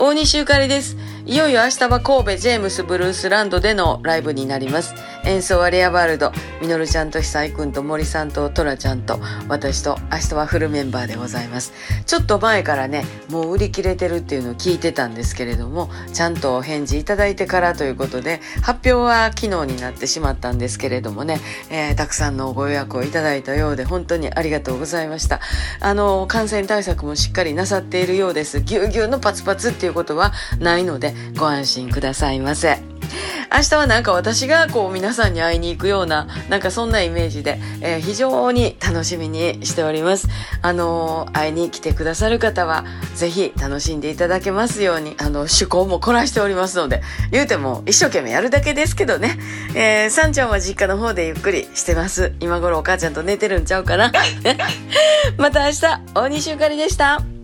大西ゆかりです。いよいよ明日は神戸ジェームスブルースランドでのライブになります。演奏はレアワールド、みのるちゃんと久井くんと森さんとトラちゃんと私と明日はフルメンバーでございます。ちょっと前からね、もう売り切れてるっていうのを聞いてたんですけれども、ちゃんとお返事いただいてからということで、発表は昨日になってしまったんですけれどもね、えー、たくさんのご予約をいただいたようで本当にありがとうございました。あの、感染対策もしっかりなさっているようです。ぎゅうぎゅうのパツパツっていうことはないので、ご安心くださいませ。明日はなんか私がこう皆さんに会いに行くような、なんかそんなイメージで、えー、非常に楽しみにしております。あのー、会いに来てくださる方は、ぜひ楽しんでいただけますように、あの、趣向も凝らしておりますので、言うても一生懸命やるだけですけどね。えー、さんちゃんは実家の方でゆっくりしてます。今頃お母ちゃんと寝てるんちゃうかな。また明日、大西ゆかりでした。